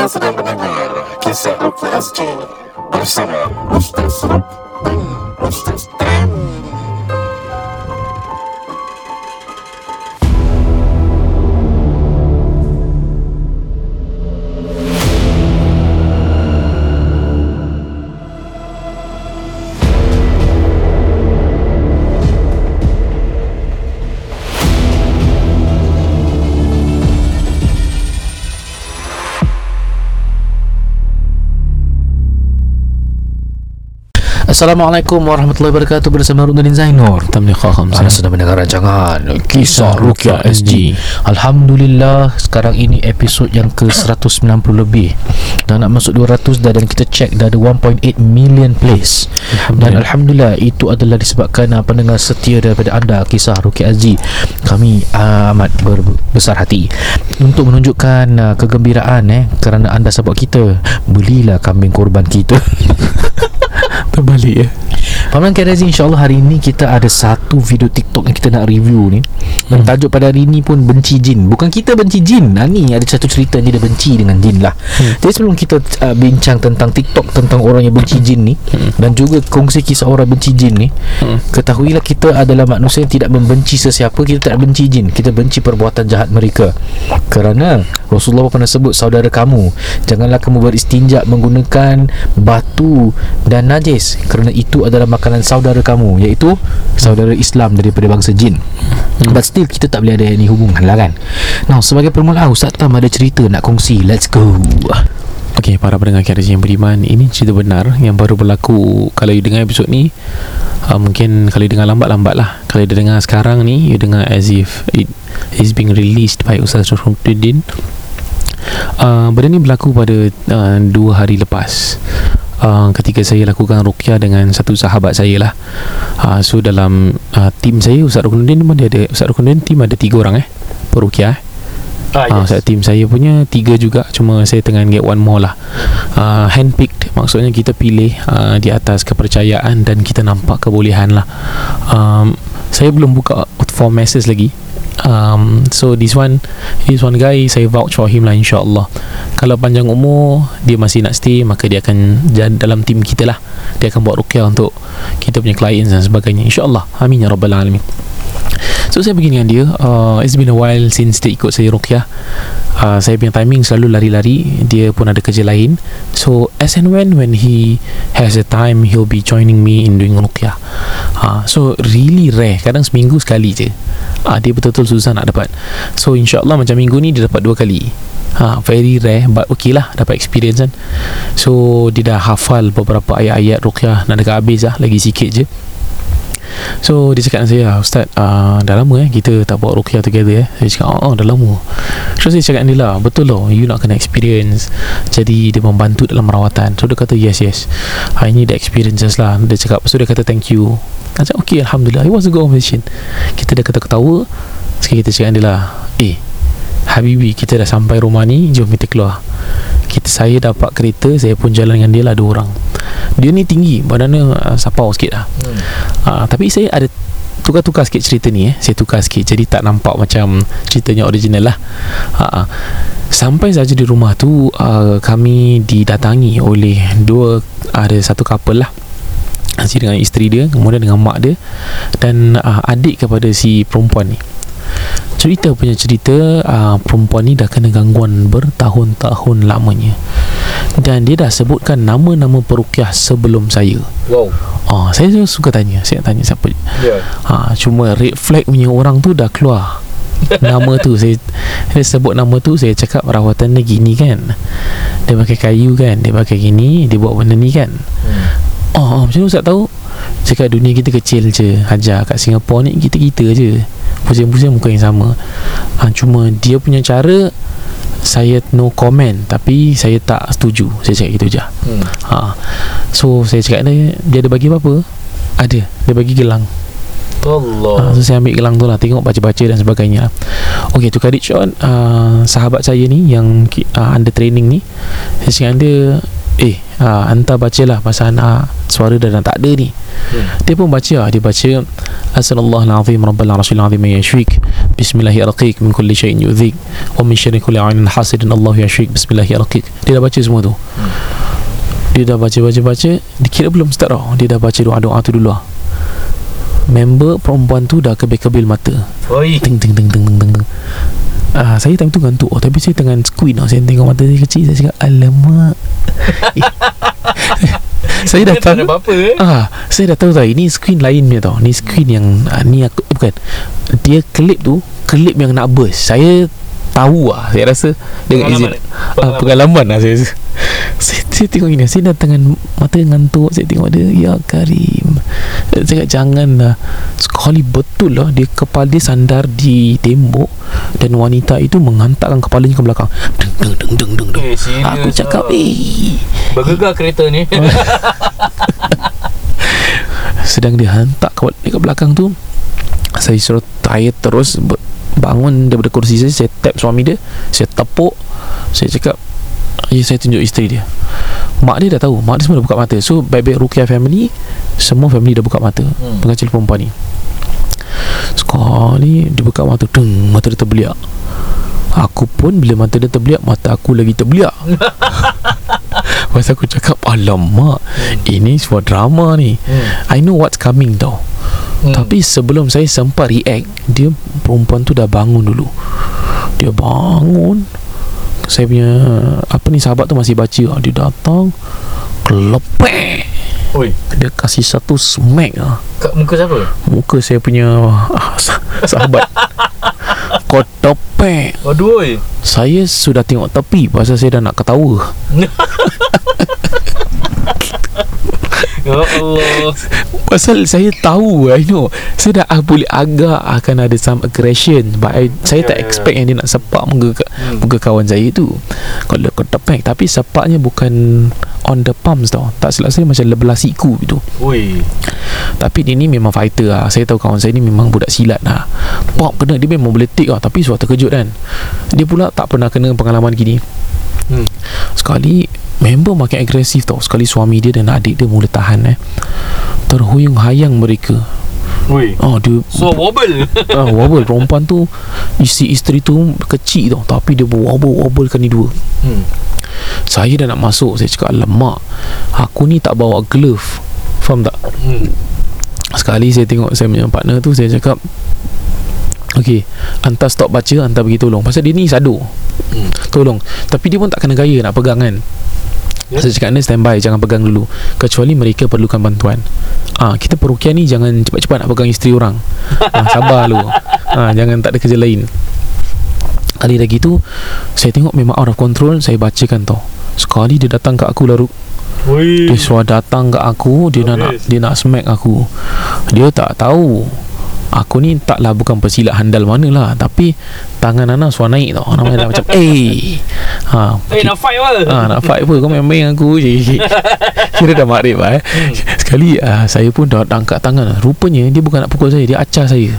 Anda sedang mendengar kisah Ruki SG bersama Ustaz Ruk Assalamualaikum warahmatullahi wabarakatuh. Bersama Rudin Zainur Tamni Khaham Anda sedang mendengar rancangan Kisah Rukia SG Alhamdulillah Sekarang ini episod yang ke 190 lebih. Dan nak masuk 200 dah Dan kita check dah ada 1.8 million plays. Dan Alhamdulillah Itu adalah disebabkan uh, Pendengar setia daripada anda Kisah Rukia SG Kami uh, amat berbesar hati Untuk menunjukkan uh, kegembiraan eh Kerana anda support kita. Belilah kambing korban kita Terbalik ya. Paman Kerazi insyaAllah hari ini kita ada satu video TikTok yang kita nak review ni. Dan tajuk pada hari ini pun benci jin. Bukan kita benci jin. Ha, Ni ada satu cerita yang dia benci dengan jin lah. Hmm. Jadi sebelum kita uh, bincang tentang TikTok Tentang orang yang benci jin ni hmm. Dan juga kongsi kisah orang benci jin ni hmm. Ketahuilah kita adalah manusia yang tidak membenci sesiapa Kita tidak benci jin. Kita benci perbuatan jahat mereka. Kerana Rasulullah pernah sebut saudara kamu Janganlah kamu beristinja menggunakan batu dan najis Kerana itu adalah makanan saudara kamu Iaitu saudara Islam daripada bangsa jin. Hmm. But still kita tak boleh ada ni hubungan lah kan? Now sebagai permulaan Ustaz Tam ada cerita nak kongsi. Let's go. Okey, para pendengar KRZ yang beriman Ini cerita benar yang baru berlaku Kalau you dengar episod ni. Uh, Mungkin kalau you dengar lambat-lambat lah. Kalau you dengar sekarang ni You dengar as if it is being released by Ustaz Rufruddin uh, Benda ni berlaku pada uh, dua hari lepas. Uh, ketika saya lakukan rukyah dengan satu sahabat saya lah. Uh, so dalam uh, tim saya Ustaz Rukunuddin dia ada Ustaz Rukunuddin tim ada tiga orang eh perukyah eh. Ah, yes. uh, tim saya punya tiga juga. Cuma saya tengah get one more lah. Uh, handpicked maksudnya kita pilih uh, di atas kepercayaan dan kita nampak kebolehan lah. Um, saya belum buka form message lagi um, so this one this one guy saya vouch for him lah insyaAllah. Kalau panjang umur dia masih nak stay maka dia akan dalam tim kita lah. Dia akan buat rukyah untuk kita punya clients dan sebagainya. insyaAllah. Amin ya rabbal alamin So saya pergi dengan dia. Uh, It's been a while since dia ikut saya rukyah uh, Saya punya timing selalu lari-lari. Dia pun ada kerja lain. So as and when When he has a time He'll be joining me in doing rukyah uh, So really rare. Kadang seminggu sekali je. Uh, Dia betul-betul susah nak dapat. So insyaAllah macam minggu ni Dia dapat dua kali. Ha, Very rare But okay lah Dapat experience kan. So dia dah hafal Beberapa ayat-ayat rukyah Nak dekat habis lah Lagi sikit je So dia cakap dengan saya Ustaz uh, Dah lama eh Kita tak buat rukyah together eh. Saya cakap Oh, oh dah lama. So saya cakap dengan dia lah Betul loh You nak kena experience. Jadi dia membantu dalam merawatan So dia kata yes yes ha, Ini the experiences lah. Dia cakap So dia kata thank you. Saya cakap okay Alhamdulillah It was a good conversation. Kita dah kata-ketawa Sekali kita cakap dengan dia lah Eh Habibi kita dah sampai rumah ni Jom kita keluar. Kita saya dapat kereta saya pun jalan dengan dia lah dua orang. Dia ni tinggi badannya uh, sapau sikit lah. Hmm. uh, tapi saya ada tukar-tukar sikit cerita ni eh. Saya tukar sikit jadi tak nampak macam ceritanya original lah. Uh, uh. sampai saja di rumah tu uh, kami didatangi oleh dua ada satu couple lah. Si dengan isteri dia kemudian dengan mak dia dan uh, adik kepada si perempuan ni cerita punya cerita uh, perempuan ni dah kena gangguan bertahun-tahun lamanya. Dan dia dah sebutkan nama-nama perukiah sebelum saya. Wow. Uh, saya suka tanya. Saya tanya siapa? Yeah. uh, cuma red flag punya orang tu dah keluar. Nama tu saya dia sebut nama tu saya cakap rawatan dia gini kan. Dia pakai kayu kan dia pakai gini dia buat benda ni kan. Hmm. oh, macam mana Ustaz tahu? Cakap dunia kita kecil je. Hajar kat Singapura ni kita-kita je pusing-pusing muka yang sama. Ha, cuma dia punya cara saya no comment tapi saya tak setuju. Saya cakap gitu je. Hmm. ha. so saya cakap dia dia ada bagi apa-apa? Ada. Dia bagi gelang. Allah. Ha, so saya ambil gelang tu lah. Tengok baca-baca dan sebagainya Okay tu Kadit Shot uh, Sahabat saya ni Yang uh, under training ni Saya cakap dia Eh uh, Hantar baca lah Pasal anak Suara dah, dah tak ada ni. Hmm. Dia pun baca lah Dia baca Asallallahu al-azim Rabbal arshil azim yashfik. Bismillahirrahmanirrahim. Min kulli syai'in yu'zik Wa min syarri kulli ainin hasidin Allah yashfik. Bismillahirrahmanirrahim. Dia dah baca semua tu. Dia dah baca-baca-baca Dia kira belum start tau. Dia dah baca doa-doa tu dulu lah Member perempuan tu dah kebil-kebil mata. Oi. Ting ting ting ting ting ting ting. Ah, saya time tu ngantuk oh, Tapi saya tengah squint oh. Saya tengok mata saya kecil Saya cakap Alamak Saya dah tahu apa-apa eh. Ah, saya dah tahu tau ini screen lain punya tau. Ni screen yang ah, ni aku eh, bukan. Dia klip tu klip yang nak burst. Saya tahu ah. Saya rasa dengan izin Pengalaman, ah, pengalaman lah saya. Saya. Saya tengok ini Saya dah tengah Mata ngantuk Saya tengok dia Ya Karim Saya cakap janganlah Sekali betul lah Dia kepala dia sandar di tembok Dan wanita itu Menghantarkan kepalanya ke belakang Deng deng deng deng deng, deng. Eh, Aku cakap lah. Eh Bergegar kereta ni. Sedang dia hantar ke, ke belakang tu Saya suruh tired terus Bangun daripada kursi saya Saya tap suami dia Saya tepuk Saya cakap saya tunjuk isteri dia. Mak dia dah tahu. Mak dia semua dah buka mata. So baik-baik Rukia family Semua family dah buka mata Hmm. Pengacara perempuan ni. Sekali Dia buka mata Deng Mata dia terbeliak Aku pun bila mata dia terbeliak Mata aku lagi terbeliak Lepas aku cakap Alamak Ini sebuah drama ni. Hmm. I know what's coming tau. Hmm. Tapi sebelum saya sempat react Dia perempuan tu dah bangun dulu. Dia bangun Saya punya Apa ni sahabat tu masih baca Dia datang Kelepek Oi. Dia kasih satu smack lah Kat muka siapa? Muka saya punya ah, sah- Sahabat Kau topek Aduh oi. Saya sudah tengok tepi Pasal saya dah nak ketawa Ya Allah. Pasal saya tahu I know Saya dah ah, boleh agak Akan ada some aggression But I, Saya tak Ya, ya, ya. expect Yang dia nak sepak muka, Hmm. muka kawan saya tu Kalau kau tepek Tapi sepaknya bukan On the palms tau Tak silap saya macam lebelah siku gitu Oi. Tapi dia ni memang fighter lah Saya tahu kawan saya ni memang budak silat lah Pop kena Dia memang boleh take lah Tapi suatu terkejut kan Dia pula tak pernah kena pengalaman gini Hmm. Sekali Member makin agresif tau. Sekali suami dia dan adik dia mula tahan eh. Terhuyung hayang mereka. Oi. Oh dia So wobble. ah, Wobble. Perempuan tu Isi isteri tu Kecil tau. Tapi dia wobble-wobblekan ni dua. Hmm. Saya dah nak masuk Saya cakap Lemak Aku ni tak bawa glove. Faham tak? Hmm. Sekali saya tengok Saya punya partner tu Saya cakap Okay Hantar stop baca Hantar pergi tolong. Pasal dia ni sado Hmm. Tolong. Tapi dia pun tak kena gaya Nak pegang kan Ya. Saya cakap ni standby Jangan pegang dulu. Kecuali mereka perlukan bantuan. Ah, Kita perukian ni Jangan cepat-cepat nak pegang isteri orang. Ah, Sabar lu ah, Jangan tak ada kerja lain. Kali dah gitu Saya tengok memang out of control Saya bacakan tau. Sekali dia datang kat aku lalu Oi. Dia suruh datang kat aku Dia nak, nak Habis. Dia nak smack aku. Dia tak tahu Aku ni taklah bukan pesilat handal mana lah Tapi Tangan Ana suara naik tau. Dah macam Eh. Ha, Eh nak fight apa? Ah, nak fight apa? Kau main-main aku. Je Kira dah makrib lah eh. Sekali ah, Saya pun dah angkat tangan. Rupanya dia bukan nak pukul saya Dia acah saya.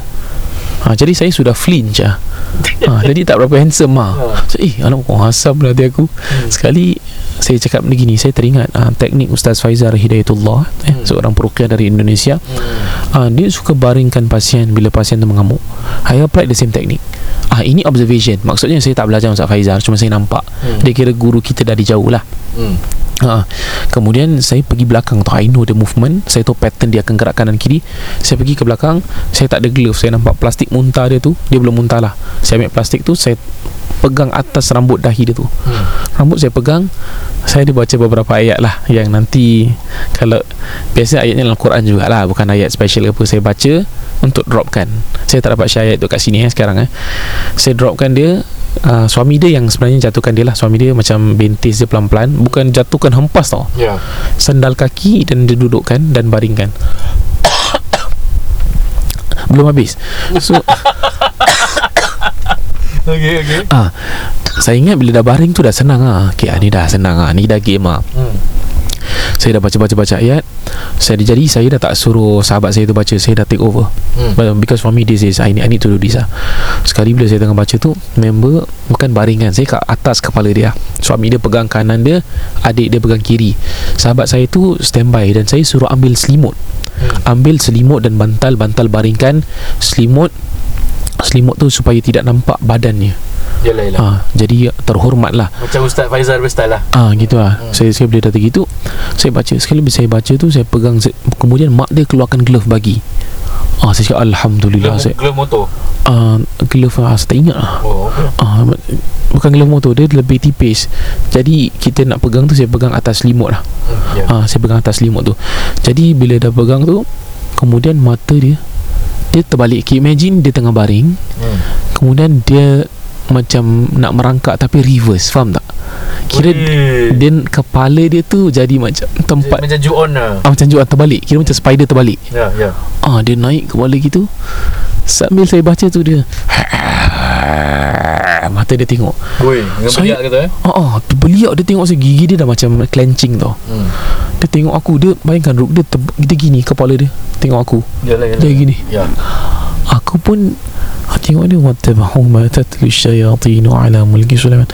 Ha, Jadi saya sudah flinch lah ha, Jadi tak berapa handsome lah so, Eh alam kau asam lah hati aku Sekali Saya cakap begini Saya teringat ah, Teknik Ustaz Faizal Hidayatullah eh, Hmm. Seorang perukiah dari Indonesia Hmm. Ah, dia suka baringkan pasien bila pasien tu mengamuk. I applied the same technique. Ah ini observation. Maksudnya saya tak belajar Ustaz Faizal, cuma saya nampak. Hmm. Dia kira guru kita dari jauh lah. Hmm. Ha. Kemudian saya pergi belakang tu. I know the movement. Saya tahu pattern dia akan gerak kanan kiri. Saya pergi ke belakang. Saya tak ada glove. Saya nampak plastik muntah dia tu. Dia belum muntah lah. Saya ambil plastik tu. Saya pegang atas rambut dahi dia tu. Hmm. Rambut saya pegang. Saya ada baca beberapa ayat lah. Yang nanti kalau biasa ayatnya dalam Quran jugalah. Bukan ayat special apa. Saya baca untuk dropkan. Saya tak dapat share ayat tu kat sini eh, sekarang eh. Saya dropkan dia uh, suami dia yang sebenarnya jatuhkan dia lah. Suami dia macam bentis dia pelan-pelan. Bukan jatuhkan hempas tau. Ya. sandal kaki dan dia dudukkan dan baringkan. Belum habis. So Okey okey. ah saya ingat bila dah baring tu dah senang ah. Okay, ah, ni dah senang ah. Ni dah game ah. Hmm. Saya dah baca-baca-baca ayat. Saya jadi saya dah tak suruh sahabat saya tu baca. Saya dah take over. Hmm. Because for me this is I need, I need to do this lah Sekali bila saya tengah baca tu Member Bukan baringan Saya kat atas kepala dia Suami dia pegang kanan dia Adik dia pegang kiri. Sahabat saya tu standby Dan saya suruh ambil selimut. Ambil selimut dan bantal Bantal baringkan Selimut Selimut tu supaya tidak nampak badannya Yalah yalah ha, Jadi terhormat lah Macam Ustaz Faizal Bestal lah Ah gitu lah. Hmm. Saya saya bila dah gitu, saya baca sekali bila saya baca tu saya pegang saya, kemudian mak dia keluarkan glove bagi. Ah saya cakap alhamdulillah saya Glove motor ah glove ah, saya tak ingat lah. Oh Ah bukan glove motor dia lebih tipis. Jadi kita nak pegang tu saya pegang atas limut lah. Ya Ah saya pegang atas limut tu. Jadi bila dah pegang tu kemudian mata dia dia terbalik. Okay, imagine dia tengah baring Hmm. kemudian dia macam nak merangkak tapi reverse faham tak? Kira dia kepala dia tu jadi macam tempat Macam Ju-on lah. Ah, macam jual terbalik. Kira macam spider terbalik. Ya ya. Ah dia naik kepala gitu. Sambil saya baca tu dia mata dia tengok. Woi Dengan Saya- beliak kata eh? Ah ah beliak dia tengok saya gigi dia dah macam clenching tau. Hmm. Dia tengok aku dia bayangkan dia ter- dia gini kepala dia tengok aku. Yalah yalah dia gini. Ya aku pun tengok dia wattabahu ma tatlu syayatin ala mulki Sulaiman.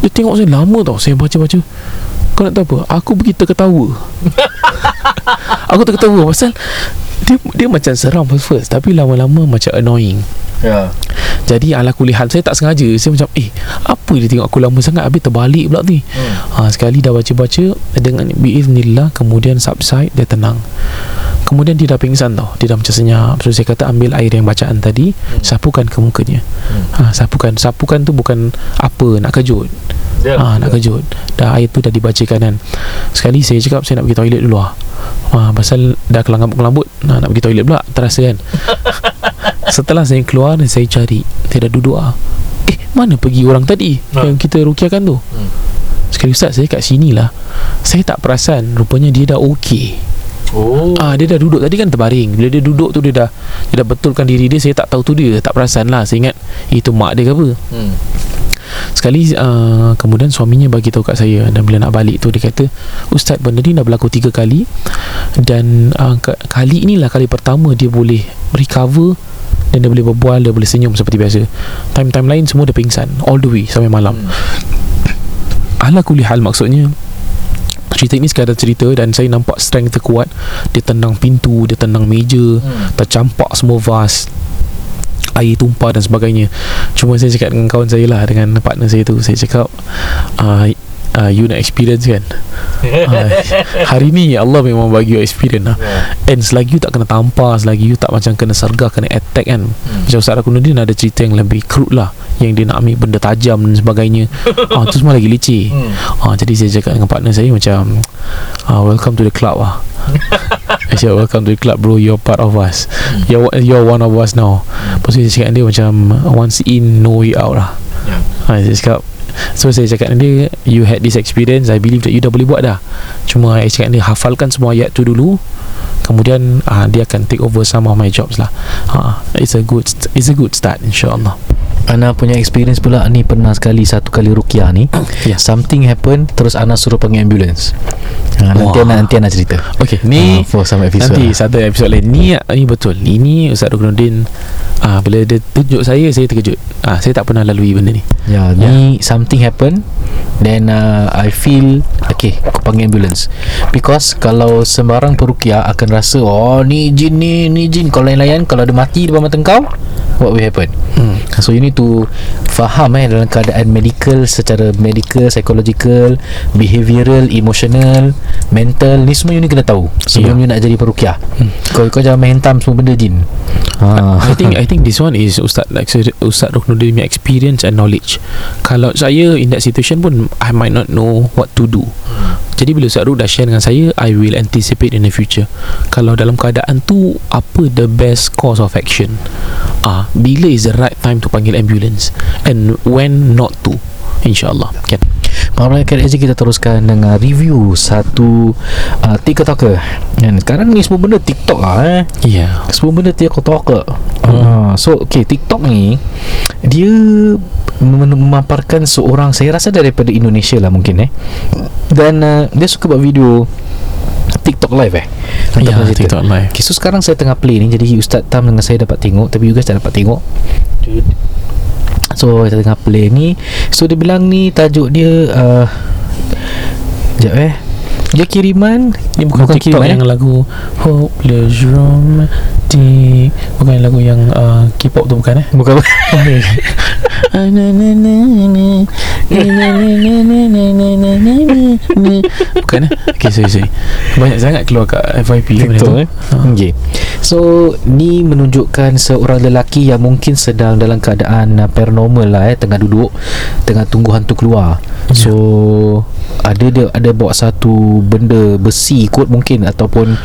Dia tengok saya lama tau saya baca-baca. Kau nak tahu apa? Aku pergi terketawa. Aku terketawa pasal dia dia macam seram first first tapi lama-lama macam annoying. Ya. Jadi ala kulihal saya tak sengaja. Saya macam eh apa dia tengok aku lama sangat? Habis terbalik pula ni. Hmm. Ha, sekali dah baca-baca dengan biiznillah kemudian subside dia tenang kemudian dia dah pingsan tau. Dia dah macam senyap. So saya kata ambil air yang bacaan tadi Hmm. sapukan ke mukanya. Hmm. ha, sapukan. Sapukan tu bukan apa nak kejut. Ya ha, nak kejut. Dah air tu dah dibacakan kan. Sekali saya cakap saya nak pergi toilet dulu lah ha, pasal dah kelangap-kelambut ha, nak pergi toilet pula. Terasa kan? Setelah saya keluar dan saya cari dia dah duduk ah. Eh mana pergi orang tadi Ha. yang kita rukiakan tu? Hmm. sekali ustaz saya kat sini lah saya tak perasan rupanya dia dah okey Oh Ah dia dah duduk tadi kan terbaring. Bila dia duduk tu dia dah dia dah betulkan diri dia saya tak tahu tu dia tak perasan lah. Saya ingat itu mak dia ke apa. Hmm Sekali uh, kemudian suaminya bagi tahu kat saya dan bila nak balik tu dia kata ustaz benda ni dah berlaku tiga kali dan uh, ka- kali inilah kali pertama dia boleh recover dan dia boleh berbual dia boleh senyum seperti biasa. Time-time lain semua dia pingsan all the way sampai malam. Hmm. Ala kuli hal maksudnya Cerita ini sekadar cerita Dan saya nampak strength terkuat Dia tendang pintu Dia tendang meja Hmm. Tercampak semua vas Air tumpah dan sebagainya Cuma saya cakap dengan kawan saya lah Dengan partner saya tu Saya cakap uh, uh, You nak experience kan? Uh, Hari ni Allah memang bagi you experience lah. Ya. And selagi you tak kena tampar Selagi you tak macam kena sergah Kena attack kan? Hmm. macam Ustaz Rakunuddin ada cerita yang lebih crude lah. Yang dia nak ambil benda tajam dan sebagainya. Ah, Itu semua lagi leceh Hmm. ah, Jadi saya cakap dengan partner saya macam ah, Welcome to the club lah. I said welcome to the club bro. You're part of us. Hmm. You're, you're one of us now. Lepas tu saya cakap dia macam Once in no way out lah. Ya. ha, Saya cakap So saya cakap dengan dia You had this experience. I believe that you dah boleh buat dah. Cuma saya cakap dengan dia Hafalkan semua ayat tu dulu Kemudian ah, Dia akan take over Some of my jobs lah ha, It's a good It's a good start InsyaAllah Ana punya experience pula ni pernah sekali satu kali rukiah ni. Ya. Something happen terus Ana suruh panggil ambulance. Ha, nanti Wah. Ana nanti Ana cerita. Okay Ni ha, for some episode. Nanti lah. satu episod lain Ni, ni betul Ini Ustaz Rukunuddin ah, Bila dia tunjuk saya Saya terkejut ah, Saya tak pernah lalui benda ni Ya, ni something happen then uh, I feel okay, aku panggil ambulance. Because kalau sembarang perukiah akan rasa oh ni jin ni, ni jin kalau lain-lain kalau ada mati depan mata kau what will happen? hmm. So you need to faham eh dalam keadaan medical secara medical, psychological, behavioural, emotional, mental ni semua you ni kena tahu sebelum Ya. you nak jadi perukiah. Hmm. Kau kau jangan main hentam semua benda jin. Ha. I think I think this one is Ustaz like Ustaz Rukunuddin punya experience and knowledge. Kalau saya in that situation pun I might not know what to do. Jadi bila Ustaz Ruk dah share dengan saya I will anticipate in the future. Kalau dalam keadaan tu Apa the best course of action? Ah, Bila is the right time to panggil ambulance? And when not to InsyaAllah. Kan? Malam KRZ kita teruskan dengan review satu uh, TikToker. Kan sekarang ni semua benda TikTok lah eh. Ya. Yeah. semua benda TikToker. Hmm. uh, so okay TikTok ni dia mem- memaparkan seorang saya rasa daripada Indonesia lah mungkin eh. Dan uh, dia suka buat video TikTok live eh. Ya cerita. TikTok live. Okay, so sekarang saya tengah play ni Jadi Ustaz Tam dengan saya dapat tengok Tapi you guys tak dapat tengok So kita tengah play ni. So dia bilang ni Tajuk dia uh, Sekejap eh. Dia kiriman Ini bukan, bukan TikTok kiriman, yang eh? lagu Hopeless Romantic. Bukan lagu yang uh, K-pop tu bukan eh. Bukan. Bukan eh. Okay sorry sorry. Banyak sangat keluar kat FYP tu. TikTok eh. Ha. Okay So Ni menunjukkan Seorang lelaki Yang mungkin sedang Dalam keadaan uh, Paranormal lah eh Tengah duduk Tengah tunggu hantu keluar. So Ada dia Ada bawa satu Benda besi kot mungkin Ataupun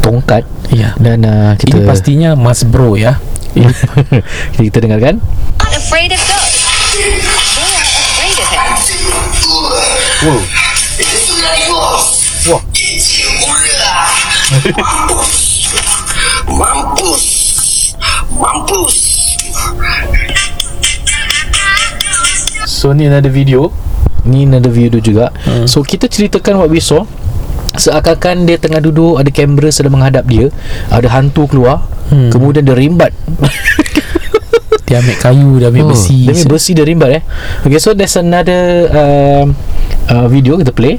Tongkat. Ya. Dan uh, kita Ini pastinya Mas Bro ya. Kita, kita dengarkan. Not afraid of ghosts. They are afraid of him. Wow. Wah Mampus. Mampus. So ni ada video. Ni another video juga. Hmm. So kita ceritakan what we saw. Seakan-akan dia tengah duduk Ada kamera sedang menghadap dia. Ada hantu keluar. Hmm. Kemudian dia rimbat. Dia ambil kayu Dia ambil besi. Dia ambil besi dia rimbat eh. Okay so there's another uh, uh, Video kita play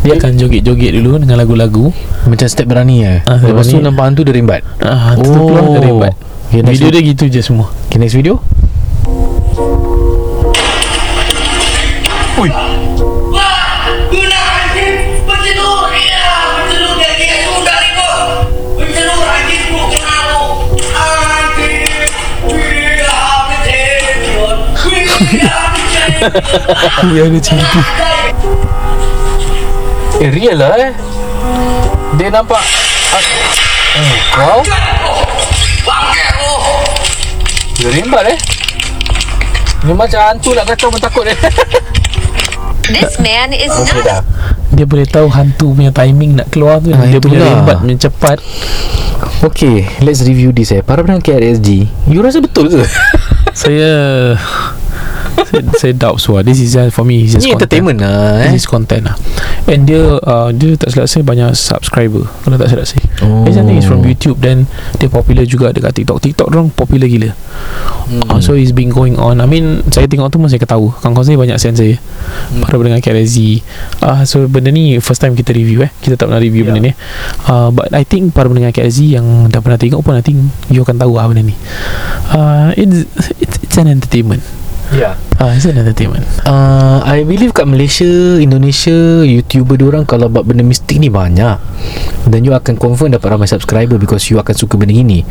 Dia akan joget-joget dulu Dengan lagu-lagu Macam step berani eh Ah, Lepas tu berani. nampak hantu dia rimbat Ah, Hantu tu keluar dia rembat okay, Video dia gitu je semua okay, next video Guna anjing Pencedur Ya dia dia sudah ribut Pencedur anjing Buk kenal Anjing Bila pencedur Bila pencedur Ya dia cantik Eh real lah eh. Dia nampak Oh kau? Dia rimbat eh. Ni macam hantu nak kacau pun takut eh. This man is Okay nuts. dah. Dia boleh tahu hantu punya timing nak keluar tu. Ah, Dia punya rembat punya cepat. Okay Let's review this eh. Para pendengar KRSG You rasa betul ke? Saya saya, saya doubt so This is just for me it's just Ni content. entertainment lah eh. This is content lah And dia uh, Dia tak silap saya Banyak subscriber. Kalau tak silap saya. Oh. I think it's from YouTube Then Dia popular juga Dekat TikTok. TikTok orang popular gila. Hmm. uh, So it's been going on. I mean Saya tengok tu Masih ketawa. Kawan-kawan saya banyak send saya. Hmm. Para pendengar KRZ uh, So benda ni First time kita review eh. Kita tak pernah review Yeah. benda ni. Uh, But I think Para pendengar KRZ Yang dah pernah tengok pun I think You akan tahu lah benda ni. Uh, it's, it's, it's an entertainment Ya. Uh, It's an entertainment. Uh, I believe kat Malaysia Indonesia YouTuber diorang Kalau buat benda mistik ni banyak Dan you akan confirm Dapat ramai subscriber Because you akan suka benda gini.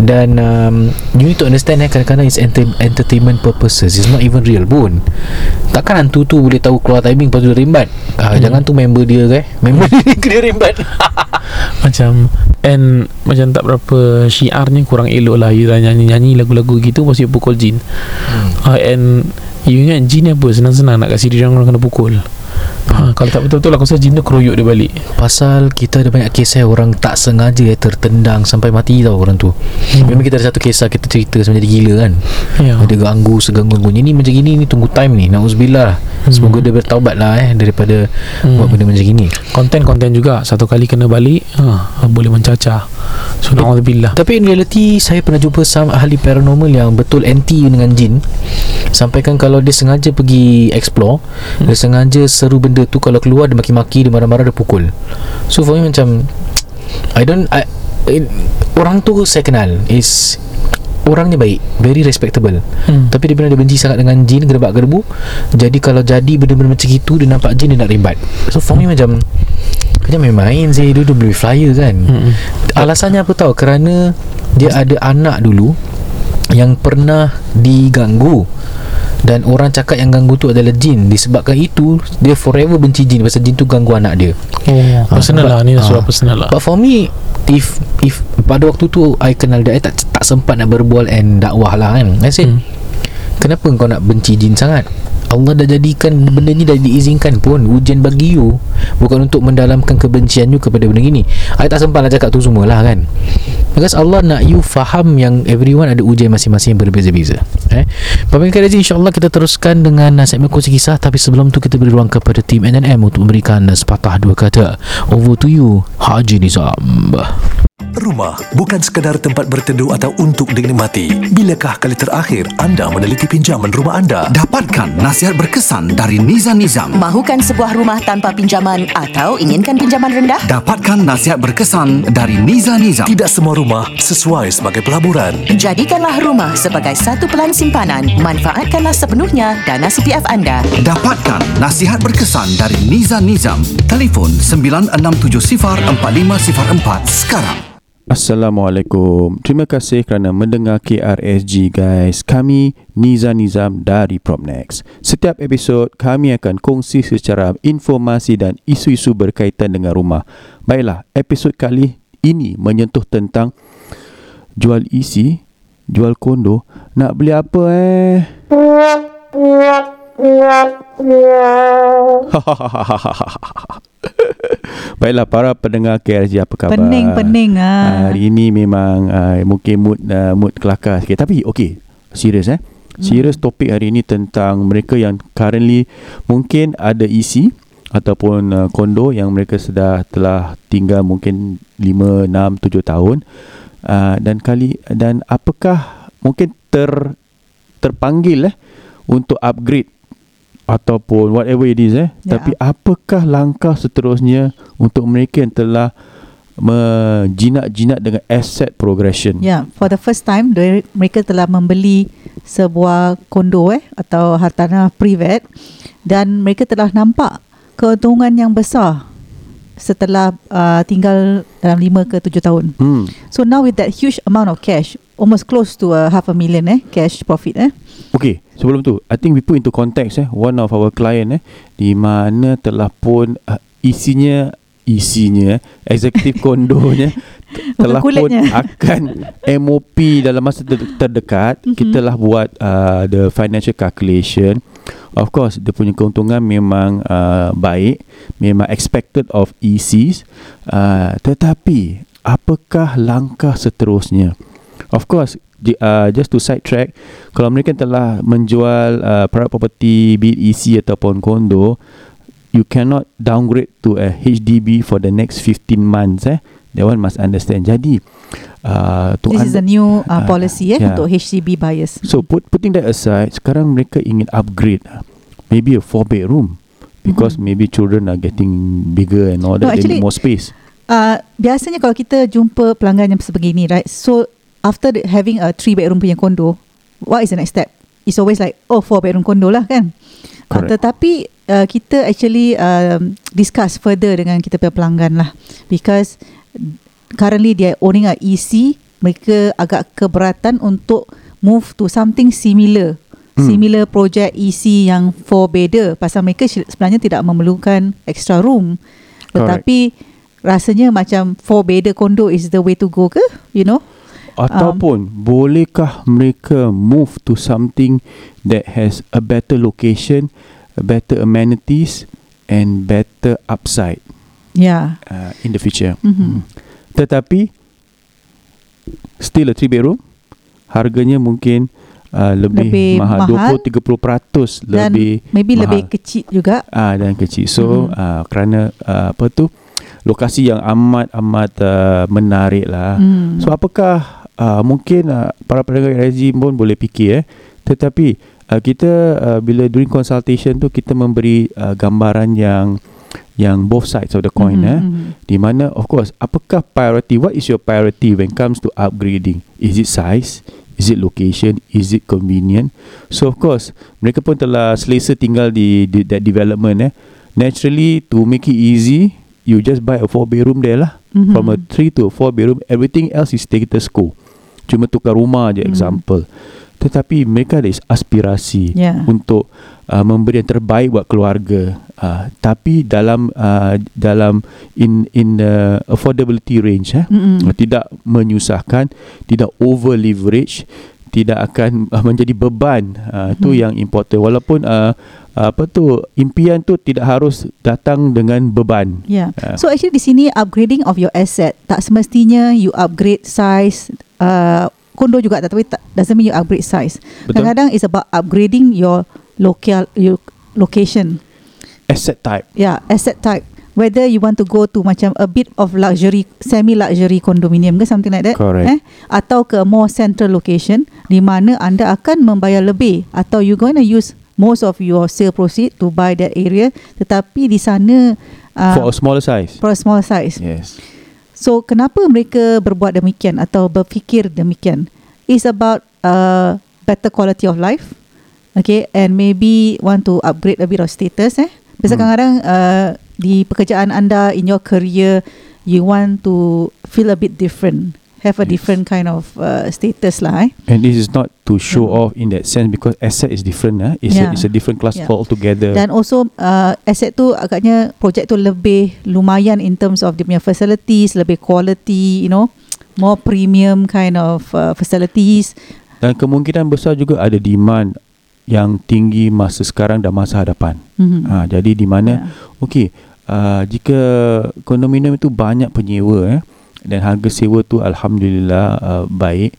Dan um, You need to understand eh Kadang-kadang it's enter- entertainment purposes. It's not even real pun. Takkan hantu tu Boleh tahu keluar timing Lepas tu dia rimbat uh, Jangan tu member dia ke eh. Member dia dia rimbat Macam And Macam tak berapa Syiarnya kurang elok lah. You nyanyi-nyanyi Lagu-lagu gitu you pukul jin. Hmm. uh, And You ingat jin apa? Senang-senang nak kasi diri orang kena pukul ha, Kalau tak betul-betul Aku rasa jin tu keroyok dia balik. Pasal kita ada banyak kisah Orang tak sengaja eh, Tertendang Sampai mati tau orang tu. Hmm. Memang kita ada satu kisah Kita cerita Sampai jadi gila kan? Ya. Ada ganggu seganggu-ganggunya Ni macam gini ni Tunggu time ni. Na'uzubillah. Semoga dia bertaubat lah eh Daripada Hmm. Buat benda macam gini. Konten-konten juga. Satu kali kena balik ha, Boleh mencacah. So na'udzubillah Tapi in reality Saya pernah jumpa Some ahli paranormal Yang betul anti dengan jin. Sampaikan kalau dia sengaja pergi Explore hmm. Dia sengaja seru benda tu Kalau keluar dia maki-maki Dia marah-marah Dia pukul. So for me macam I don't I, it, Orang tu saya kenal Is Orangnya baik Very respectable. Hmm. Tapi dia bilang dia benci sangat dengan jin Gerbak gerbu Jadi kalau jadi benda-benda macam itu Dia nampak jin Dia nak rimbat So for me macam Macam main-main sih Dia dah beli flyer kan. Hmm. Alasannya apa tahu? Kerana Dia ada anak dulu Yang pernah diganggu dan orang cakap yang ganggu tu adalah jin. Disebabkan itu Dia forever benci jin. Pasal jin tu ganggu anak dia. Oh Personal but- lah Ni dah ah. surat personal lah. But for me If If Pada waktu tu I kenal dia I tak, tak sempat nak berbual And dakwah lah kan. I said Hmm. Kenapa kau nak benci jin sangat Allah dah jadikan benda ni dah diizinkan pun Ujian bagi you. Bukan untuk mendalamkan kebencian you kepada benda gini. I tak sempat nak cakap tu semua lah kan? Because Allah nak you faham yang everyone ada ujian masing-masing yang berbeza-beza Eh, Pemirsa Razi insyaAllah kita teruskan dengan uh, segmen kongsi kisah Tapi sebelum tu kita beri ruang kepada tim NNM Untuk memberikan sepatah dua kata. Over to you Haji Nizam. Rumah bukan sekadar tempat berteduh atau untuk dinikmati. Bilakah kali terakhir anda meneliti pinjaman rumah anda? Dapatkan nasihat berkesan dari Nizam Nizam. Mahukan sebuah rumah tanpa pinjaman atau inginkan pinjaman rendah? Dapatkan nasihat berkesan dari Nizam Nizam. Tidak semua rumah sesuai sebagai pelaburan. Jadikanlah rumah sebagai satu pelan simpanan. Manfaatkanlah sepenuhnya dana CPF anda. Dapatkan nasihat berkesan dari Nizam Nizam. Telefon 9670 4504 sekarang. Assalamualaikum. Terima kasih kerana mendengar KRSG guys. Kami Niza Nizam dari Propnex. Setiap episod kami akan kongsi secara informasi dan isu-isu berkaitan dengan rumah. Baiklah, episod kali ini menyentuh tentang jual isi, jual kondo. Nak beli apa eh? Baiklah para pendengar KRG apa khabar? Pening-pening ah. Hari ini memang uh, mungkin mood uh, mood kelakar sikit tapi okey. Serius eh. Serius topik hari ini tentang mereka yang currently mungkin ada isi ataupun uh, kondo yang mereka sudah telah tinggal mungkin 5 6 7 tahun uh, dan kali dan apakah mungkin ter terpanggil eh untuk upgrade ataupun whatever it is eh Ya. tapi apakah langkah seterusnya untuk mereka yang telah menjinak-jinak dengan asset progression Ya, for the first time mereka telah membeli sebuah kondo eh atau hartanah privat dan mereka telah nampak keuntungan yang besar setelah uh, tinggal dalam 5 ke 7 tahun. hmm So now with that huge amount of cash, almost close to a half a million eh cash profit eh. Okay, sebelum tu, I think we put into context eh, one of our client eh, di mana telah pun uh, isinya isinya eh, executive kondonya telah pun akan MOP dalam masa ter- terdekat. Mhm. kita lah buat uh, the financial calculation. Of course dia punya keuntungan memang uh, baik memang expected of ECs uh, tetapi apakah langkah seterusnya of course uh, just to sidetrack kalau mereka telah menjual uh, private property be it EC ataupun kondo you cannot downgrade to a HDB for the next 15 months eh that one must understand jadi uh, to This is a new uh, Ah, policy eh yeah. untuk HDB buyers. So put, putting that aside, sekarang mereka ingin upgrade uh, maybe a four bedroom because Mhm. maybe children are getting bigger and all No, that. they actually- need more space. Uh, biasanya kalau kita jumpa pelanggan yang sebegini right so after the, having a three bedroom punya condo what is the next step? It's always like oh four bedroom condo lah kan? Uh, Correct. tetapi uh, kita actually um, discuss further dengan kita punya pelanggan lah. Because currently they are owning a EC mereka agak keberatan untuk move to something similar. Hmm. similar project EC yang four bedder pasal mereka sebenarnya tidak memerlukan extra room. Correct. tetapi rasanya macam four bedder condo is the way to go ke? You know Ataupun Um, bolehkah mereka move to something that has a better location, a better amenities and better upside yeah uh, in the future. Mhm. Tetapi still a three bedroom harganya mungkin uh, lebih, Lebih mahal, mahal 20 30% dan lebih maybe mahal. lebih kecil juga Ah dan kecil. So Mhm. ah kerana ah, apa tu lokasi yang amat amat uh, menarik lah. Hmm. So apakah uh, mungkin uh, para pendengar rezim pun boleh fikir eh. Tetapi uh, kita uh, bila during consultation tu kita memberi uh, gambaran yang yang both sides of the coin Mhm, eh. mhm. di mana of course apakah priority what is your priority when comes to upgrading? Is it size? Is it location? Is it convenient? So of course mereka pun telah selesa tinggal di, di that development eh. Naturally to make it easy you just buy a four bedroom there lah Mhm. from a three to a four bedroom everything else is status quo cuma tukar rumah je Hmm. example tetapi mereka ada aspirasi Yeah. untuk uh, memberi yang terbaik buat keluarga uh, tapi dalam uh, dalam in in the affordability range eh Mm-mm. uh, tidak menyusahkan tidak over leverage tidak akan uh, menjadi beban uh, tu Hmm. yang important walaupun uh, apa tu impian tu tidak harus datang dengan beban Yeah. Ah. So actually di sini upgrading of your asset tak semestinya you upgrade size uh, kondo juga tapi tak, doesn't mean you upgrade size. Betul. Kadang-kadang it's about upgrading your local your location. Asset type. Yeah, asset type. Whether you want to go to macam a bit of luxury, semi-luxury condominium ke something like that. Correct. Eh? Atau ke more central location di mana anda akan membayar lebih atau you going to use most of your sale proceed to buy that area tetapi di sana uh, For a smaller size. for a small size. Yes. So kenapa mereka berbuat demikian atau berfikir demikian? It's about uh, better quality of life. Okay, and maybe want to upgrade a bit of status eh. Biasa Hmm. kadang-kadang uh, di pekerjaan anda in your career you want to feel a bit different, have a Yes. different kind of uh, status lah eh. And this is not to show Mm. off in that sense because asset is different. Eh? It's, Yeah. a, it's a different class Yeah. altogether. Dan also uh, asset tu agaknya projek tu lebih lumayan in terms of dia punya facilities, lebih quality, you know, more premium kind of uh, facilities. Dan kemungkinan besar juga ada demand yang tinggi masa sekarang dan masa hadapan. Mhm. Ha, jadi di mana Yeah. okey uh, jika kondominium itu banyak penyewa eh dan harga sewa tu alhamdulillah uh, baik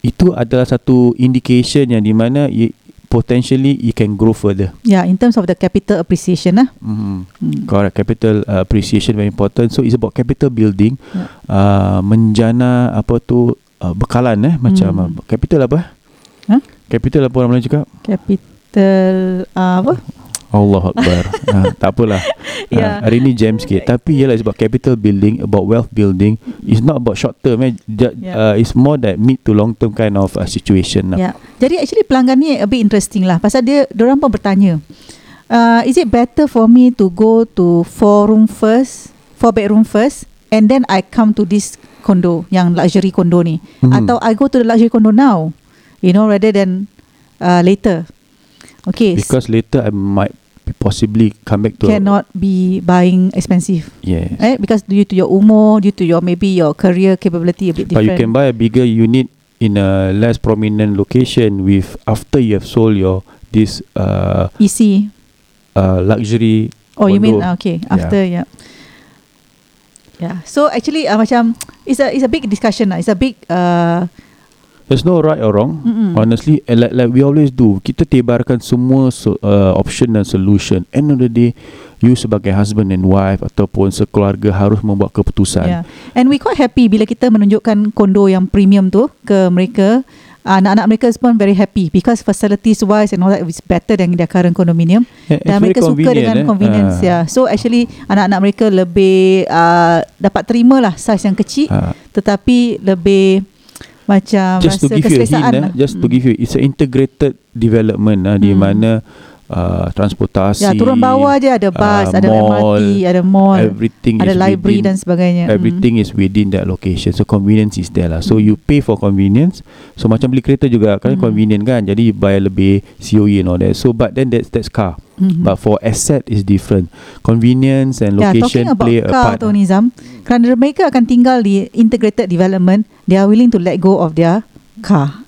itu adalah satu indication yang di mana i- potentially you can grow further. Yeah, in terms of the capital appreciation lah. Mm. Hmm. Correct. Capital uh, appreciation very important. So it's about capital building. Yeah. Uh, menjana apa tu uh, bekalan eh macam uh, capital apa? Huh? Capital apa orang Melayu cakap? Capital uh, apa? Allah Akbar. uh, tak apalah. Yeah. Uh, hari ni jam sikit. Tapi ialah about capital building, about wealth building. It's not about short term eh. Ju- Yeah. uh, it's more that mid to long term kind of uh, situation lah. Yeah. Jadi actually pelanggan ni a bit interesting lah. Pasal dia, orang pun bertanya, uh, is it better for me to go to four room first, four bedroom first, and then I come to this condo, yang luxury condo ni, Mhm. atau I go to the luxury condo now, you know, rather than uh, later. Okay. Because later I might possibly come back to cannot be buying expensive. yes. Eh, because due to your umur, due to your maybe your career capability a bit But different. you can buy a bigger unit in a less prominent location with after you have sold your this uh, EC. uh, luxury Oh, you mean condo. ah, okay after yeah. Yeah. So actually uh, macam it's a it's a big discussion lah. It's a big uh There's no right or wrong. Mm-mm. Honestly, like like we always do, kita tebarkan semua so, uh, option dan solution. End of the day, you sebagai husband and wife ataupun sekeluarga harus membuat keputusan. yeah. And we quite happy bila kita menunjukkan kondo yang premium tu ke mereka. Uh, anak-anak mereka pun very happy because facilities wise and all that is better than their current condominium. Yeah, Dan mereka suka dengan eh. convenience Ah. ya. So actually anak-anak mereka lebih uh, dapat terima lah size yang kecil Ah. tetapi lebih macam just to rasa give you a hint, eh, lah. just to Mm. give you, it's an integrated development uh, di Hmm. mana uh, transportasi, Ya, turun bawah je ada bus, uh, ada mall, MRT, ada mall, everything ada is library within, dan sebagainya. Mm. Everything is within that location. So convenience is there lah. So Hmm. you pay for convenience. So macam beli kereta juga kan Hmm. convenient kan. Jadi bayar lebih COE and all that. So but then that's that's car. Mhm. But for asset is different. Convenience and Yeah, location talking about play a car part. tu Nizam, kerana mereka akan tinggal di integrated development, they are willing to let go of their car,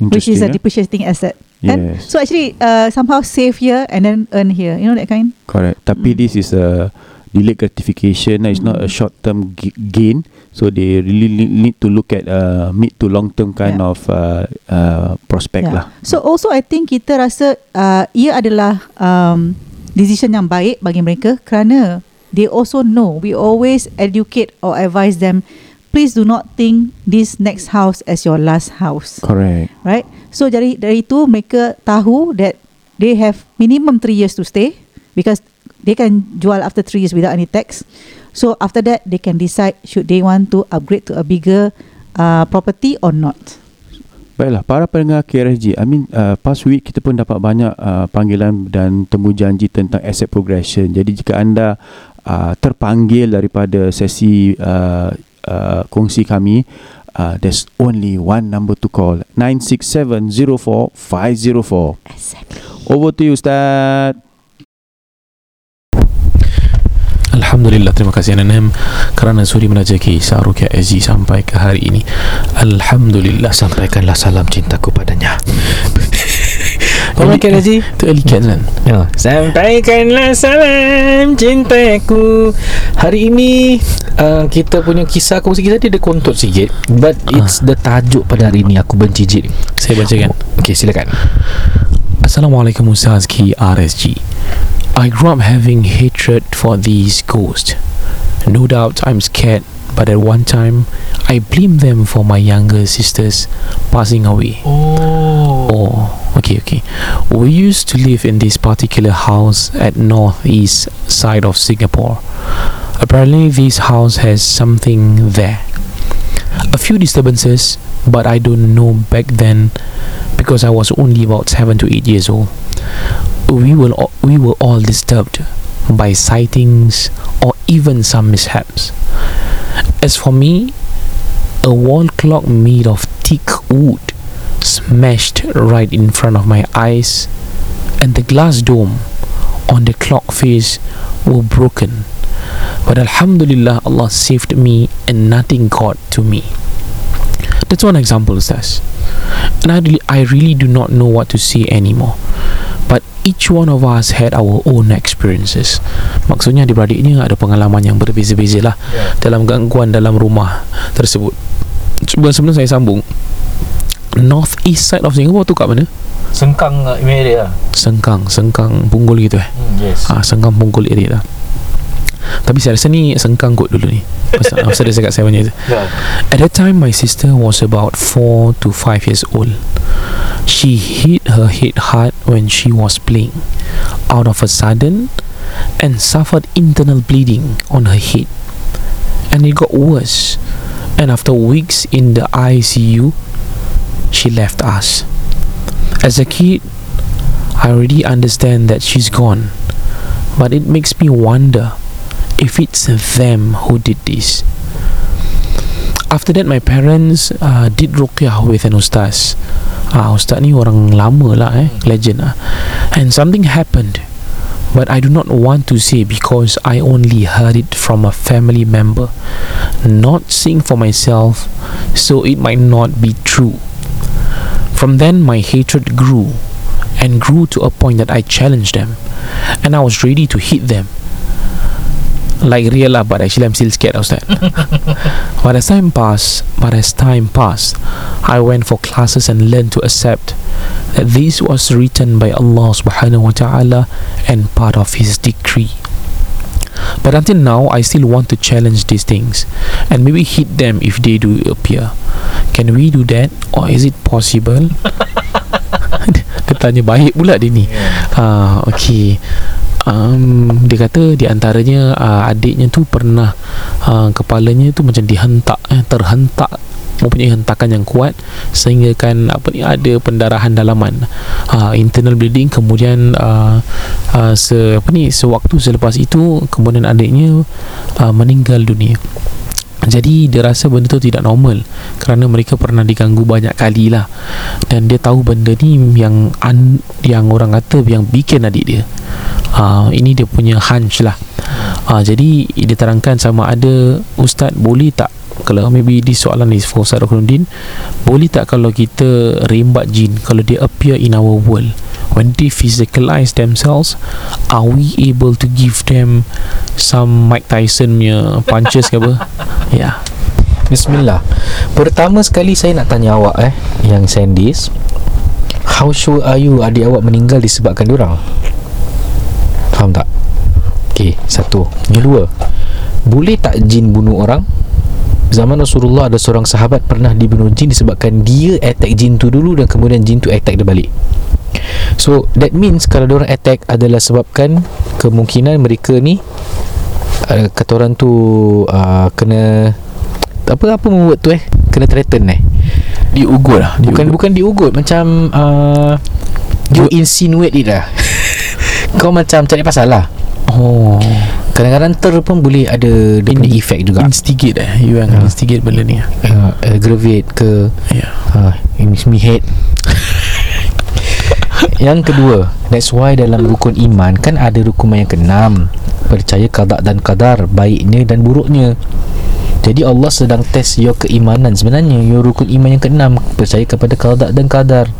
which is a eh? depreciating asset. Kan? Yes. So actually uh, somehow save here and then earn here. You know that kind? Correct. Tapi Mm. this is a delayed gratification. It's not a Mm. short term g- gain. So they really ne- need to look at uh, mid to long term kind Yeah. of uh, uh, prospect lah. So also I think kita rasa uh, ia adalah um, decision yang baik bagi mereka kerana they also know. We always educate or advise them please do not think this next house as your last house. Correct. right? So dari dari itu mereka tahu that they have minimum 3 years to stay because they can jual after 3 years without any tax. So after that they can decide should they want to upgrade to a bigger uh, property or not. Baiklah, para pendengar KRSG, I mean uh, past week kita pun dapat banyak uh, panggilan dan temu janji tentang asset progression. Jadi jika anda uh, terpanggil daripada sesi uh, uh, kongsi kami, uh, there's only one number to call, 96704 exactly Over to you Ustaz. Alhamdulillah terima kasih NNM kerana sudi menajaki Sa'rukia Aziz sampai ke hari ini. Alhamdulillah Sampaikanlah salam cintaku padanya Eli- Okey Razi Itu Eli Cats kan? Ya, sampaikanlah salam cintaku. Hari ini uh, kita punya kisah kongsi kisah dia ada kontut sikit. But it's the tajuk pada hari ni aku benci jin Saya bacakan Okay silakan. Assalamualaikum Ustaz Ki RSG I grew up having hatred for these ghosts. No doubt I'm scared But at one time I blame them for my younger sisters passing away Oh Oh, okay, okay. We used to live in this particular house at northeast side of Singapore. Apparently, this house has something there. A few disturbances, but I don't know back then because I was only about seven to eight years old. We were all, we were all disturbed by sightings or even some mishaps. As for me, a wall clock made of thick wood smashed right in front of my eyes, and the glass dome on the clock face were broken. But Alhamdulillah, Allah saved me and nothing got to me. That's one example, Ustaz. And I really, I really do not know what to say anymore. But each one of us had our own experiences. Maksudnya adik-beradik ni ada pengalaman yang berbeza-beza lah yeah. dalam gangguan dalam rumah tersebut. Cuba sebelum saya sambung, North East side of Singapore tu kat mana? Sengkang uh, area lah Sengkang, Sengkang Punggol gitu eh. hmm, Yes Ah, Sengkang Punggol area lah. Tapi saya rasa ni Sengkang kot dulu ni. Masa, masa dia cakap saya tu. yeah. At that time, my sister was about 4 to 5 years old. She hit her head hard when she was playing, out of a sudden, and suffered internal bleeding on her head. And it got worse. And after weeks in the ICU, she left us. As a kid, I already understand that she's gone, but it makes me wonder if it's them who did this. After that, my parents uh, did ruqyah with an ustaz. Ah, ustaz ni orang lama lah eh, legend lah. And something happened, but I do not want to say because I only heard it from a family member, not seeing for myself, so it might not be true. From then, my hatred grew and grew to a point that I challenged them, and I was ready to hit them. Like real lah, but actually I'm still scared of that. but as time passed, but as time passed, I went for classes and learned to accept that this was written by Allah subhanahu wa ta'ala and part of His decree. But until now, I still want to challenge these things and maybe hit them if they do appear. Can we do that or is it possible? dia tanya baik pula dia ni. Ah, okay. Um, dia kata di antaranya uh, adiknya tu pernah uh, kepalanya tu macam dihentak eh, terhentak mempunyai hentakan yang kuat sehingga kan apa ni ada pendarahan dalaman. Uh, internal bleeding kemudian uh, uh, se apa ni sewaktu selepas itu kemudian adiknya uh, meninggal dunia. Jadi dia rasa benda tu tidak normal kerana mereka pernah diganggu banyak kali lah. Dan dia tahu benda ni yang un, yang orang kata yang bikin adik dia uh, ini dia punya hunch lah uh, jadi dia terangkan sama ada ustaz boleh tak kalau maybe di soalan ni for Ustaz Rakhuluddin boleh tak kalau kita rembat jin kalau dia appear in our world when they physicalize themselves are we able to give them some Mike Tyson punya punches ke apa ya yeah. Bismillah Pertama sekali saya nak tanya awak eh Yang send this How sure are you adik awak meninggal disebabkan diorang? Faham tak? Okay, satu Yang dua Boleh tak jin bunuh orang? Zaman Rasulullah ada seorang sahabat pernah dibunuh jin disebabkan dia attack jin tu dulu dan kemudian jin tu attack dia balik. So that means kalau orang attack adalah sebabkan kemungkinan mereka ni uh, kata orang tu uh, kena apa apa membuat tu eh kena threaten eh diugut lah bukan bukan diugut macam uh, you insinuate it lah kau macam cari pasal lah. Oh. Kadang-kadang ter pun boleh ada dia punya efek juga. instigate eh. You yang Ah. instigate benda ni. Uh, aggravate ke? Ya. Uh, it makes me hate. Yang kedua that's why dalam rukun iman kan ada rukun yang keenam. Percaya qada dan qadar baiknya dan buruknya jadi Allah sedang test your keimanan. Sebenarnya your rukun iman yang keenam percaya kepada qada dan qadar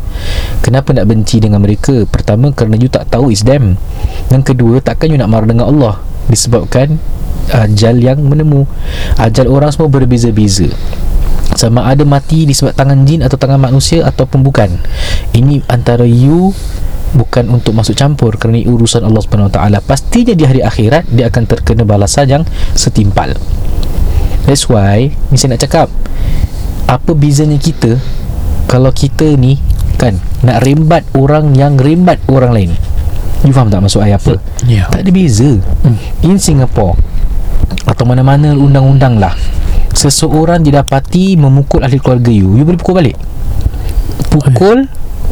kenapa nak benci dengan mereka? Pertama kerana you tak tahu is them. Yang kedua takkan you nak marah dengan Allah? Disebabkan ajal yang menemu. Ajal orang semua berbeza-beza. Sama ada mati disebab tangan jin atau tangan manusia ataupun bukan. Ini antara you bukan untuk masuk campur. Kerana urusan Allah Taala. Pastinya di hari akhirat dia akan terkena balasan yang setimpal that's why ni saya nak cakap apa bezanya kita kalau kita ni kan nak rembat orang yang rembat orang lain? You faham tak maksud saya apa? Ya. Tak ada beza. In Singapore atau mana-mana undang-undang lah seseorang didapati memukul ahli keluarga you you boleh pukul balik? Pukul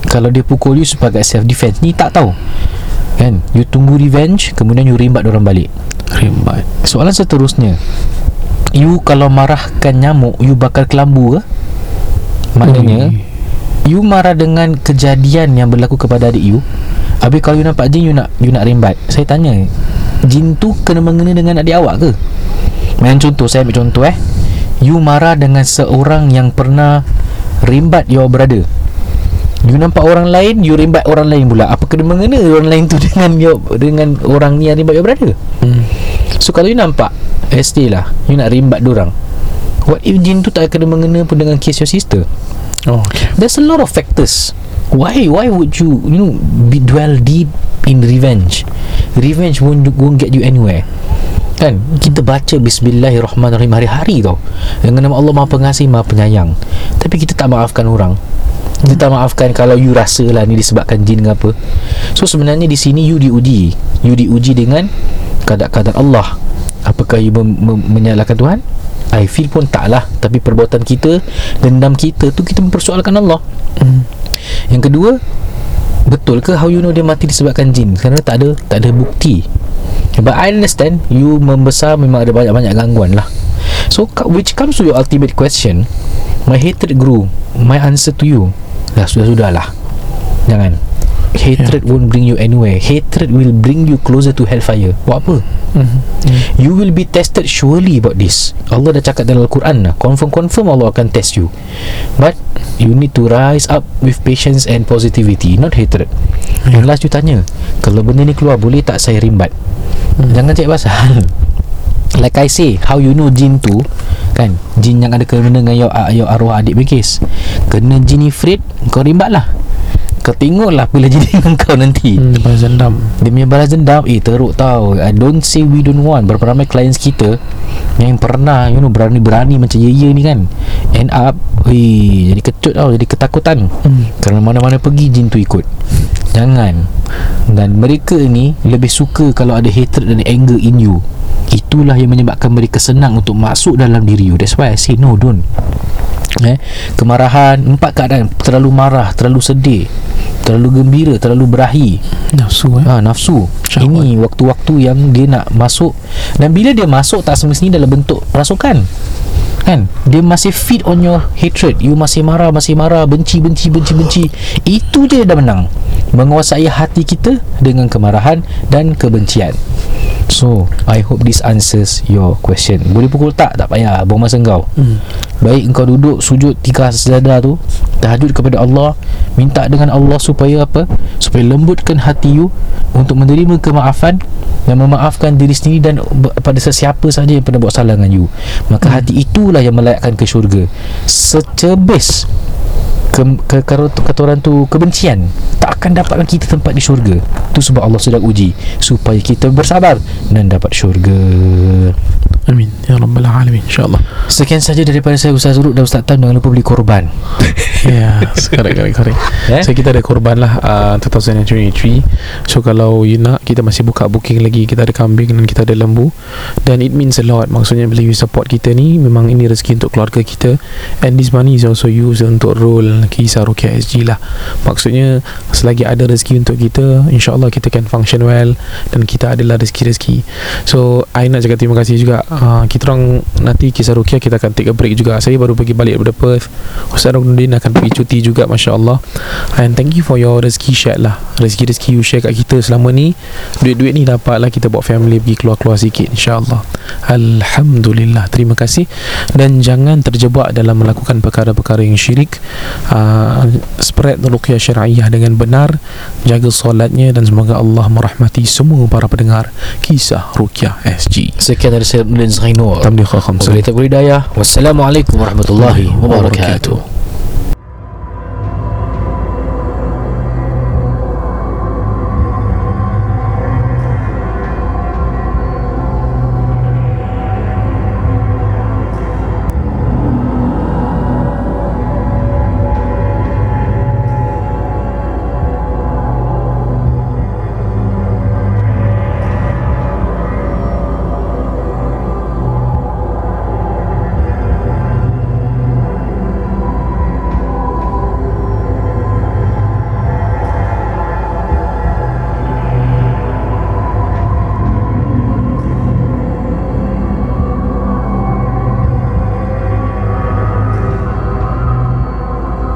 kalau dia pukul you sebagai self defense ni tak tahu. Kan? You tunggu revenge kemudian you rimbat orang balik. Rimbat soalan seterusnya you kalau marahkan nyamuk you bakar kelambu ke? Maknanya you marah dengan kejadian yang berlaku kepada adik you. Habis kalau you nampak jin you nak you nak rimbat saya tanya jin tu kena mengena dengan adik awak ke? Main contoh saya ambil contoh eh. You marah dengan seorang yang pernah rimbat your brother. You nampak orang lain You rimbat orang lain pula. Apa kena mengena orang lain tu Dengan your, dengan orang ni yang rimbat your brother? Hmm. So kalau you nampak SD lah You nak rimbat orang What if jin tu tak kena mengena pun Dengan case your sister? Oh okay. There's a lot of factors. Why Why would you You know be Dwell deep In revenge? Revenge won't, won't get you anywhere. Kan? Kita baca Bismillahirrahmanirrahim Hari-hari tau. Dengan nama Allah Maha Pengasih Maha Penyayang. Tapi kita tak maafkan orang. Kita tak maafkan kalau you rasa lah ni disebabkan jin ke apa. So sebenarnya di sini you diuji. You diuji dengan kadar-kadar Allah. Apakah you mem- mem- menyalahkan Tuhan? I feel pun tak lah Tapi perbuatan kita Dendam kita tu kita mempersoalkan Allah. Hmm. Yang kedua Betul ke how you know dia mati disebabkan jin? Kerana tak ada Tak ada bukti. But I understand You membesar memang ada banyak-banyak gangguan lah. So which comes to your ultimate question My hatred grew My answer to you. Dah sudah-sudah lah. Jangan Hatred won't bring you anywhere. Hatred will bring you closer to hellfire. Buat apa? Hmm. You will be tested surely about this. Allah dah cakap dalam Al-Quran lah Confirm-confirm Allah akan test you. But You need to rise up With patience and positivity Not hatred. And last you tanya Kalau benda ni keluar Boleh tak saya rimbat Jangan cek pasal. Like I say How you know jin tu Kan? Jin yang ada kena dengan your, your arwah adik Bilkis Kena jin ifrit Kau rimbat lah Kau tengok lah Bila jin dengan kau nanti. Hmm, balas dendam. Dia punya balas dendam Eh teruk tau. I don't say we don't want. Berapa ramai clients kita Yang pernah You know berani-berani Macam ye-ye ni kan End up Wih Jadi kecut tau Jadi ketakutan. Hmm. Kerana mana-mana pergi Jin tu ikut. Jangan. Dan mereka ni Lebih suka Kalau ada hatred dan anger in you. Itulah yang menyebabkan mereka senang Untuk masuk dalam diri you. That's why I say no don't eh, Kemarahan Empat keadaan Terlalu marah Terlalu sedih Terlalu gembira Terlalu berahi. Nafsu eh? Ha, nafsu. Syahwat. ini waktu-waktu yang dia nak masuk. Dan bila dia masuk tak semestinya dalam bentuk rasukan. Kan? Dia masih feed on your hatred. You masih marah masih marah benci benci benci benci. Itu je dah menang. Menguasai hati kita dengan kemarahan dan kebencian so I hope this answers your question. Boleh pukul tak? Tak payah. Buang masa kau hmm. Baik engkau duduk sujud tiga sejadah tu Tahajud kepada Allah Minta dengan Allah supaya apa? Supaya lembutkan hati you Untuk menerima kemaafan Dan memaafkan diri sendiri Dan pada sesiapa saja yang pernah buat salah dengan you. Maka hmm. hati itulah yang melayakkan ke syurga. Secebis ke, ke, orang tu kebencian tak akan dapatkan kita tempat di syurga. Tu sebab Allah sedang uji supaya kita bersabar dan dapat syurga. Amin. Ya Rabbal Alamin. InsyaAllah. Sekian saja daripada saya Ustaz Zuruk dan Ustaz Tam jangan lupa beli korban. Ya Correct correct correct. Eh? So kita ada korban lah uh, 2023 So kalau you nak Kita masih buka booking lagi. Kita ada kambing Dan kita ada lembu. Dan it means a lot. Maksudnya bila you support kita ni Memang ini rezeki untuk keluarga kita. And this money is also used Untuk roll Kisah Rukia SG lah. Maksudnya Selagi ada rezeki untuk kita InsyaAllah kita can function well Dan kita adalah rezeki-rezeki. So I nak cakap terima kasih juga. Uh, Kita orang Nanti Kisah Rukia Kita akan take a break juga. Saya baru pergi balik daripada Perth. Ustaz Ruknuddin akan pergi cuti juga Masya Allah And thank you for your rezeki share lah. Rezeki-rezeki you share kat kita selama ni. Duit-duit ni dapat lah Kita buat family Pergi keluar-keluar sikit InsyaAllah. Alhamdulillah. Terima kasih. Dan jangan terjebak Dalam melakukan perkara-perkara yang syirik. Uh, Spread ruqyah syariah dengan benar pendengar jaga solatnya dan semoga Allah merahmati semua para pendengar kisah Rukyah SG Sekian dari saya Nurdin Zainur. Tamliha khamsa Wabillahi. Wassalamualaikum warahmatullahi wabarakatuh